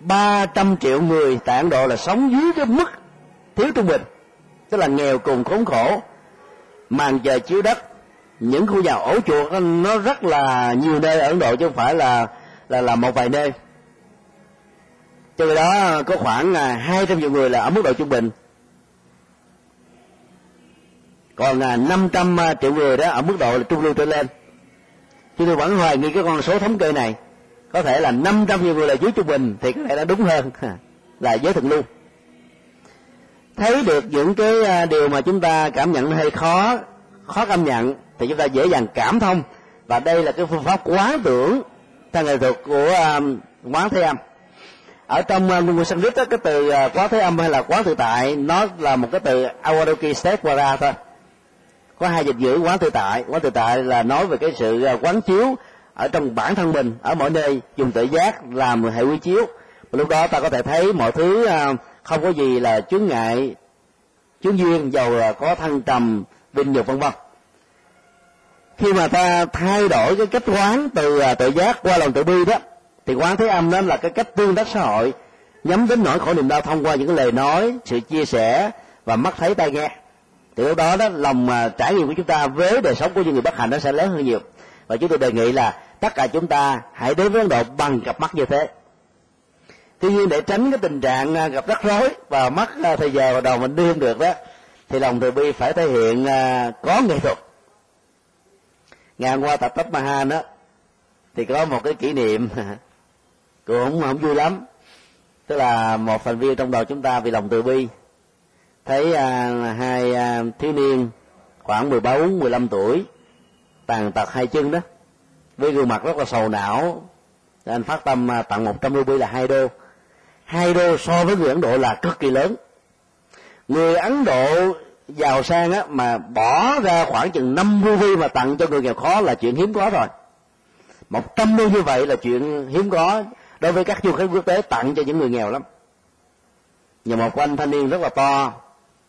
S1: 300 triệu người tại Ấn Độ là sống dưới cái mức thiếu trung bình tức là nghèo cùng khốn khổ màn trời chiếu đất những khu nhà ổ chuột nó rất là nhiều nơi ở ấn độ chứ không phải là là là một vài nơi. Cho đó, có khoảng à, hai trăm triệu người là ở mức độ trung bình. Còn à, năm trăm à, triệu người đó ở mức độ là trung lưu trở lên. Chứ tôi vẫn hoài nghi cái con số thống kê này. Có thể là năm trăm triệu người là dưới trung bình thì có thể là đúng hơn. Là giới thượng lưu. Thấy được những cái điều mà chúng ta cảm nhận hơi khó khó cảm nhận thì chúng ta dễ dàng cảm thông. Và đây là cái phương pháp quán tưởng theo nghệ thuật của um, quán thế âm. Ở trong uh, ngôn ngữ sanskrit đó, cái từ uh, quán thế âm hay là quán tự tại nó là một cái từ awadoki stekwara thôi. Có hai dịch ngữ quán tự tại. Quán tự tại là nói về cái sự uh, quán chiếu ở trong bản thân mình ở mọi nơi dùng tự giác làm hệ quy chiếu. Và lúc đó ta có thể thấy mọi thứ uh, không có gì là chướng ngại chướng duyên dầu là có thăng trầm vinh nhục vân vân. Khi mà ta thay đổi cái cách quán từ à, tự giác qua lòng tự bi đó, thì quán thế âm đó là cái cách tương tác xã hội, nhắm đến nỗi khổ niềm đau thông qua những cái lời nói, sự chia sẻ và mắt thấy tai nghe. Thì lúc đó đó, lòng mà trải nghiệm của chúng ta với đời sống của những người bất hạnh nó sẽ lớn hơn nhiều. Và chúng tôi đề nghị là tất cả chúng ta hãy đến với ấn độ bằng cặp mắt như thế. Tuy nhiên để tránh cái tình trạng à, gặp rắc rối và mất à, thời giờ và đầu mình đi không được đó thì lòng từ bi phải thể hiện à, có nghệ thuật. Ngày hôm qua tập tấp mahan đó thì có một cái kỷ niệm cũng không, không vui lắm. Tức là một thành viên trong đầu chúng ta vì lòng từ bi. Thấy à, hai à, thiếu niên khoảng mười bốn mười lăm tuổi tàn tật hai chân đó với gương mặt rất là sầu não anh phát tâm à, tặng một trăm là hai đô. Hai đô so với người ấn độ là cực kỳ lớn người ấn độ giàu sang á, mà bỏ ra khoảng chừng năm ruby mà tặng cho người nghèo khó là chuyện hiếm có rồi. Một trăm đô như vậy là chuyện hiếm có đối với các du khách quốc tế tặng cho những người nghèo lắm. Nhà một anh thanh niên rất là to,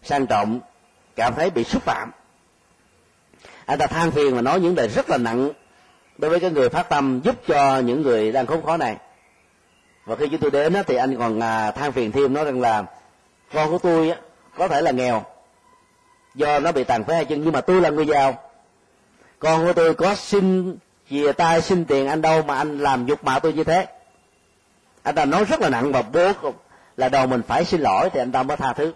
S1: sang trọng, cảm thấy bị xúc phạm. Anh ta than phiền và nói những lời rất là nặng đối với cái người phát tâm giúp cho những người đang khốn khó này. Và khi chúng tôi đến thì anh còn à, than phiền thêm, nói rằng là, con của tôi có thể là nghèo. Do nó bị tàn phế hai chân nhưng mà tôi là người giàu. Con của tôi có xin chìa tay, xin tiền anh đâu mà anh làm nhục mạ tôi như thế? Anh ta nói rất là nặng và bố là đầu mình phải xin lỗi thì anh ta mới tha thứ.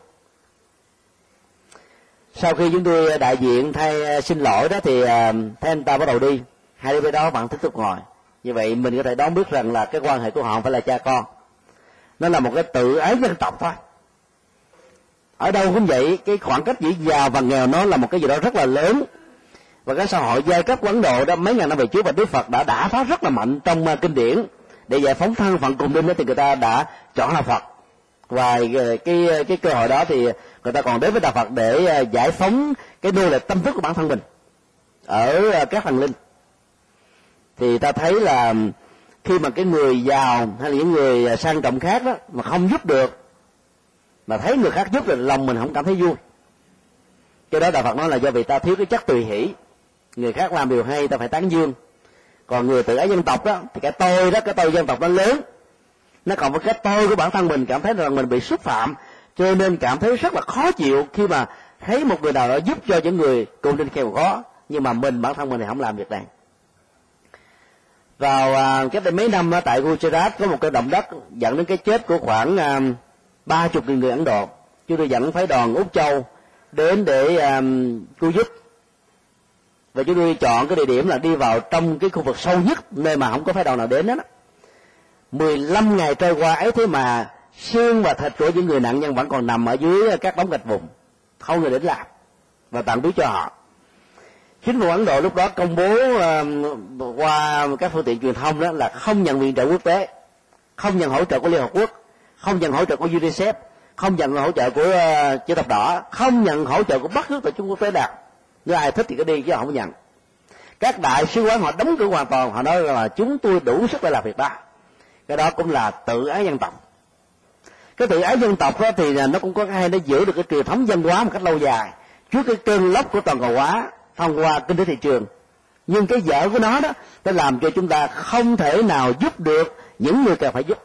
S1: Sau khi chúng tôi à, đại diện thay à, xin lỗi đó thì à, thấy anh ta bắt đầu đi. Hai đứa bé đó vẫn tiếp tục ngồi. Như vậy mình có thể đoán biết rằng là cái quan hệ của họ không phải là cha con. Nó là một cái tự ái dân tộc thôi ở đâu cũng vậy cái khoảng cách giữa giàu và nghèo nó là một cái gì đó rất là lớn. Và cái xã hội giai cấp quán ấn độ đó mấy ngàn năm về trước và đức phật đã đả phá rất là mạnh trong à, kinh điển. Để giải phóng thân phận cùng đinh đó thì người ta đã chọn là phật. Và ờ, cái cái, cái cơ hội đó thì người ta còn đến với đạo phật để ờ, giải phóng cái nô lệ tâm thức của bản thân mình ở các thần linh. Thì ta thấy là khi mà cái người giàu hay là những người sang trọng khác đó mà không giúp được mà thấy người khác giúp là lòng mình không cảm thấy vui. Cái đó đạo phật nói là do vì ta thiếu cái chất tùy hỷ. Người khác làm điều hay ta phải tán dương. Còn người tự ái dân tộc đó thì cái tôi đó cái tôi dân tộc nó lớn. Nó còn với cái tôi của bản thân mình cảm thấy rằng mình bị xúc phạm. Cho nên cảm thấy rất là khó chịu khi mà thấy một người nào đó giúp cho những người cùng trên kèo khó nhưng mà mình bản thân mình thì không làm việc này. Vào à, cách đây mấy năm ở tại Gujarat có một cái động đất dẫn đến cái chết của khoảng à, ba chục nghìn người Ấn Độ chúng tôi dẫn phái đoàn Úc Châu đến để um, cứu giúp. Và chúng tôi chọn cái địa điểm là đi vào trong cái khu vực sâu nhất nơi mà không có phái đoàn nào đến đó 15 ngày trôi qua ấy thế mà xương và thịt của những người nạn nhân vẫn còn nằm ở dưới các đống gạch vùng không người đến làm. Và tặng túi cho họ. Chính phủ ấn độ lúc đó công bố uh, qua các phương tiện truyền thông đó là không nhận viện trợ quốc tế không nhận hỗ trợ của liên hợp quốc không nhận hỗ trợ của unicef không nhận hỗ trợ của uh, chữ thập đỏ không nhận hỗ trợ của bất cứ tổ chức quốc tế nào. Nếu ai thích thì cứ đi chứ không nhận. Các đại sứ quán họ đóng cửa hoàn toàn họ nói là chúng tôi đủ sức để làm việc đó. Cái đó cũng là tự ái dân tộc. Cái tự ái dân tộc đó thì nó cũng có hay nó giữ được cái truyền thống văn hóa một cách lâu dài trước cái cơn lốc của toàn cầu hóa thông qua kinh tế thị trường. Nhưng cái dở của nó đó nó làm cho chúng ta không thể nào giúp được những người cần phải giúp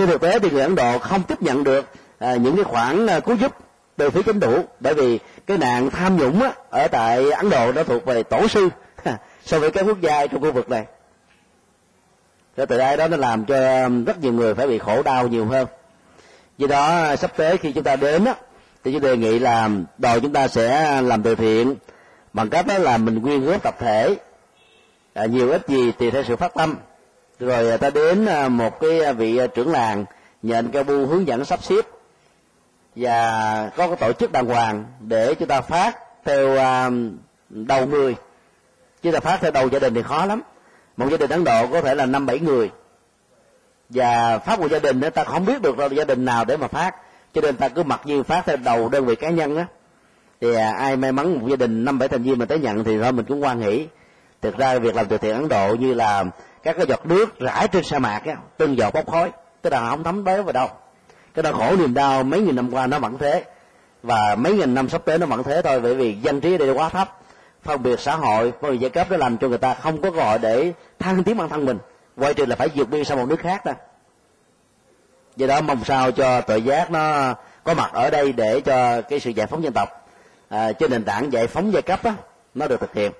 S1: trên thực tế thì người ấn độ không tiếp nhận được à, những cái khoản à, cứu giúp từ phía chính phủ bởi vì cái nạn tham nhũng á, ở tại ấn độ nó thuộc về tổ sư so với các quốc gia trong khu vực này. Cho từ đây đó nó làm cho um, rất nhiều người phải bị khổ đau nhiều hơn. Do đó à, sắp tới khi chúng ta đến á, thì tôi đề nghị là đầu chúng ta sẽ làm từ thiện bằng cách đó là mình quyên góp tập thể à, nhiều ít gì tùy theo sự phát tâm rồi à, ta đến à, một cái à, vị trưởng làng nhờ anh cao bu hướng dẫn sắp xếp. Và có cái tổ chức đàng hoàng để chúng ta phát theo đầu người. Chúng ta phát theo đầu gia đình thì khó lắm. Một gia đình ấn độ có thể là năm bảy người. Và phát một gia đình nữa ta không biết được là gia đình nào để mà phát. Cho nên ta cứ mặc nhiên phát theo đầu đơn vị cá nhân á. thì ai may mắn một gia đình năm bảy thành viên mà tới nhận thì thôi mình cũng quan hỷ. Thực ra việc làm từ thiện ấn độ như là các cái giọt nước rải trên sa mạc á từng giọt bốc khói. Tức là không thấm tới vào đâu. Cái đau khổ niềm đau mấy nghìn năm qua nó vẫn thế. Và mấy nghìn năm sắp tới nó vẫn thế thôi bởi vì dân trí đây quá thấp. Phân biệt xã hội phân biệt giai cấp nó làm cho người ta không có cơ hội để thăng tiến bản thân mình. Quay trừ là phải vượt biên sang một nước khác đó. Do đó mong sao cho tự giác nó có mặt ở đây để cho cái sự giải phóng dân tộc à, trên nền tảng giải phóng giai cấp á nó được thực hiện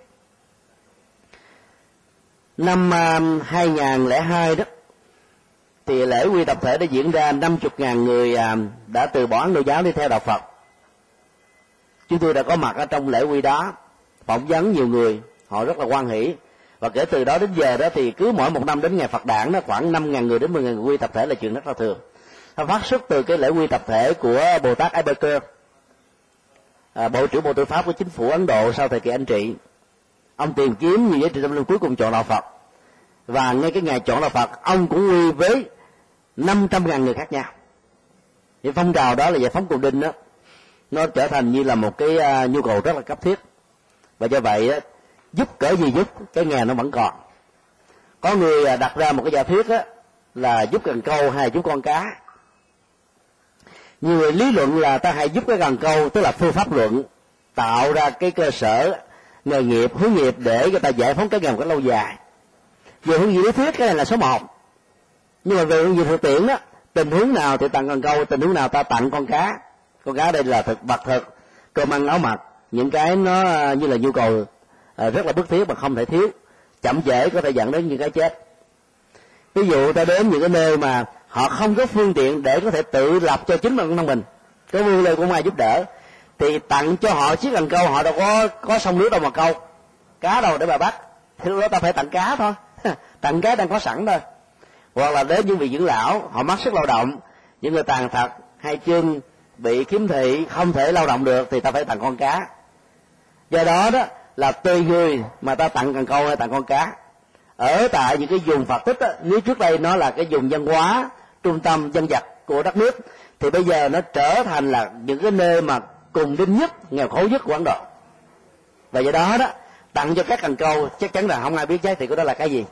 S1: năm à, 2002 đó thì lễ quy tập thể đã diễn ra 50.000 người à, đã từ bỏ Ấn Độ giáo đi theo đạo Phật. Chúng tôi đã có mặt ở trong lễ quy đó phỏng vấn nhiều người họ rất là quan hỷ. Và kể từ đó đến giờ đó thì cứ mỗi một năm đến ngày Phật đản nó khoảng 5.000 người đến 10.000 người quy tập thể là chuyện rất là thường. Nó phát xuất từ cái lễ quy tập thể của Bồ Tát Abekar à, bộ trưởng bộ tư pháp của chính phủ ấn độ sau thời kỳ anh trị ông tìm kiếm nhiều giá trị tâm linh cuối cùng chọn đạo phật. Và ngay cái ngày chọn đạo phật ông cũng nguy với năm trăm ngàn người khác nhau. Thì phong trào đó là giải phóng cùng đinh đó nó trở thành như là một cái à, nhu cầu rất là cấp thiết. Và do vậy đó, giúp cỡ gì giúp cái nghề nó vẫn còn. Có người à, đặt ra một cái giả thuyết đó là giúp cần câu hay giúp con cá. Nhiều người lý luận là ta hãy giúp cái gần câu tức là phương pháp luận tạo ra cái cơ sở nghề nghiệp, hướng nghiệp để người ta giải phóng cái nghề một cách lâu dài. Về hướng gì lý thuyết, cái này là số một. Nhưng mà về hướng gì thực tiễn đó, tình huống nào thì tặng con câu, tình huống nào ta tặng con cá. Con cá đây là thực vật thực, cơm ăn áo mặc. Những cái nó à, như là nhu cầu à, rất là bức thiết mà không thể thiếu. Chậm trễ có thể dẫn đến những cái chết. Ví dụ ta đến những cái nơi mà họ không có phương tiện để có thể tự lập cho chính bản thân mình. Cái vươn lên của ai giúp đỡ? Thì tặng cho họ chiếc cần câu họ đâu có có sông nước đâu mà câu. Cá đâu để mà bắt. Thì lúc đó ta phải tặng cá thôi. Tặng cá đang có sẵn thôi. Hoặc là đến những vị dưỡng lão họ mất sức lao động những người tàn tật hai chân bị kiếm thị không thể lao động được thì ta phải tặng con cá. Do đó đó là tùy người mà ta tặng cần câu hay tặng con cá. Ở tại những cái vùng phật tích á, nếu trước đây nó là cái vùng văn hóa trung tâm dân vật của đất nước thì bây giờ nó trở thành là những cái nơi mà cùng đinh nhất nghèo khổ nhất của ấn độ. Và do đó đó tặng cho các cành câu chắc chắn là không ai biết giá trị của đó là cái gì.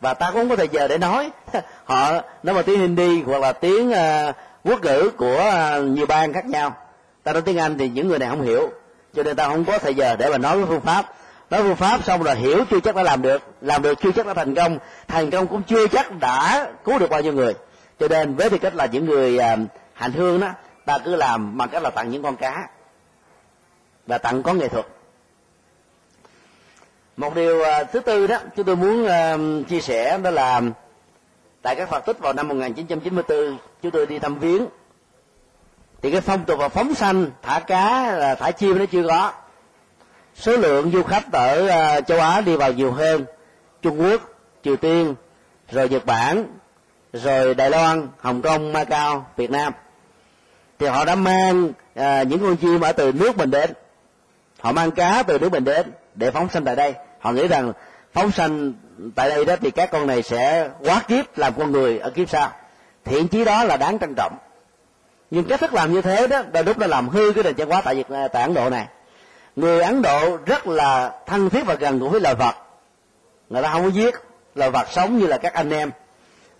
S1: Và ta cũng không có thời giờ để nói. Họ nói mà tiếng hindi hoặc là tiếng uh, quốc ngữ của uh, nhiều bang khác nhau. Ta nói tiếng anh thì những người này không hiểu. Cho nên ta không có thời giờ để mà nói với phương pháp. Nói phương pháp xong rồi hiểu chưa chắc đã làm được. Làm được chưa chắc đã thành công. Thành công cũng chưa chắc đã cứu được bao nhiêu người. Cho nên với tư cách là những người uh, hành hương đó ta cứ làm bằng cách là tặng những con cá và tặng có nghệ thuật. Một điều à, thứ tư đó chúng tôi muốn à, chia sẻ đó là tại các Phật tích vào năm 1994 chúng tôi đi thăm viếng. Thì cái phong tục và phóng sanh thả cá là thả chim nó chưa có. Số lượng du khách ở à, châu Á đi vào nhiều hơn. Trung Quốc Triều Tiên rồi Nhật Bản rồi Đài Loan Hồng Kông Macau Việt Nam. Thì họ đã mang à, những con chim ở từ nước mình đến họ mang cá từ nước mình đến để phóng sanh tại đây. Họ nghĩ rằng phóng sanh tại đây đó thì các con này sẽ quá kiếp làm con người ở kiếp sau. Thiện chí đó là đáng trân trọng. Nhưng cách thức làm như thế đó đôi lúc nó làm hư cái nền văn hóa tại việt tại ấn độ này. Người ấn độ rất là thân thiết và gần gũi với loài vật. Người ta không có giết loài vật sống như là các anh em.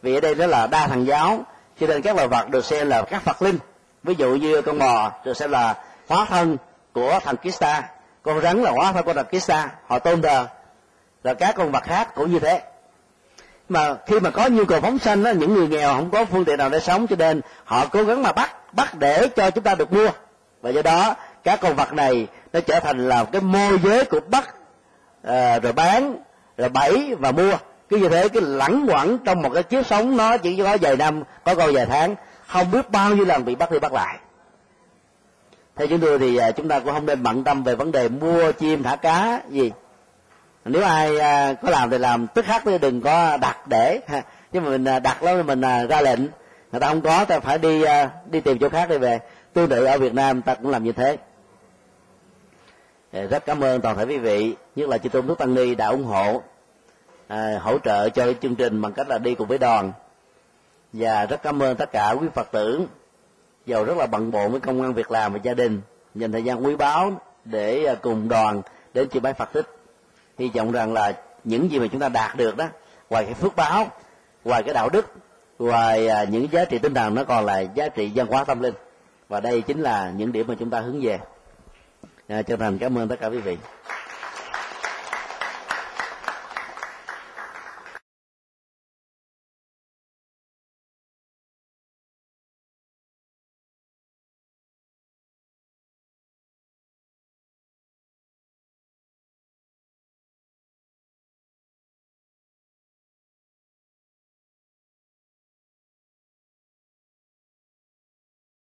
S1: Vì ở đây đó là đa thần giáo, cho nên các loài vật được xem là các phật linh. Ví dụ như con bò, được xem là hóa thân của thần Kista. Con rắn là hóa thân của thần Kista. Họ tôn thờ. Rồi các con vật khác cũng như thế. Mà khi mà có nhu cầu phóng sanh đó những người nghèo không có phương tiện nào để sống cho nên họ cố gắng mà bắt bắt để cho chúng ta được mua. Và do đó các con vật này nó trở thành là cái môi giới của bắt à, rồi bán rồi bẫy và mua. Cứ như thế cái lẳng quẩn trong một cái chiếc sống nó chỉ có vài năm có câu vài tháng không biết bao nhiêu lần bị bắt đi bắt lại theo chúng tôi thì à, chúng ta cũng không nên bận tâm về vấn đề mua chim thả cá gì. Nếu ai à, có làm thì làm tức khắc thì đừng có đặt để. Nhưng mà mình à, đặt đó mình ra lệnh. Người ta không có ta phải đi đi tìm chỗ khác đi về. Tương tự ở việt nam ta cũng làm như thế. Rất cảm ơn toàn thể quý vị nhất là chư tôn đức tăng ni đã ủng hộ à, hỗ trợ cho chương trình bằng cách là đi cùng với đoàn. Và rất cảm ơn tất cả quý phật tử giàu rất là bận bộn với công an việc làm và gia đình. Dành thời gian quý báu để à, cùng đoàn đến chiều bái phật tích. Hy vọng rằng là những gì mà chúng ta đạt được đó ngoài cái phước báo ngoài cái đạo đức ngoài à, những giá trị tinh thần nó còn là giá trị văn hóa tâm linh. Và đây chính là những điểm mà chúng ta hướng về. À, chân thành cảm ơn tất cả quý vị.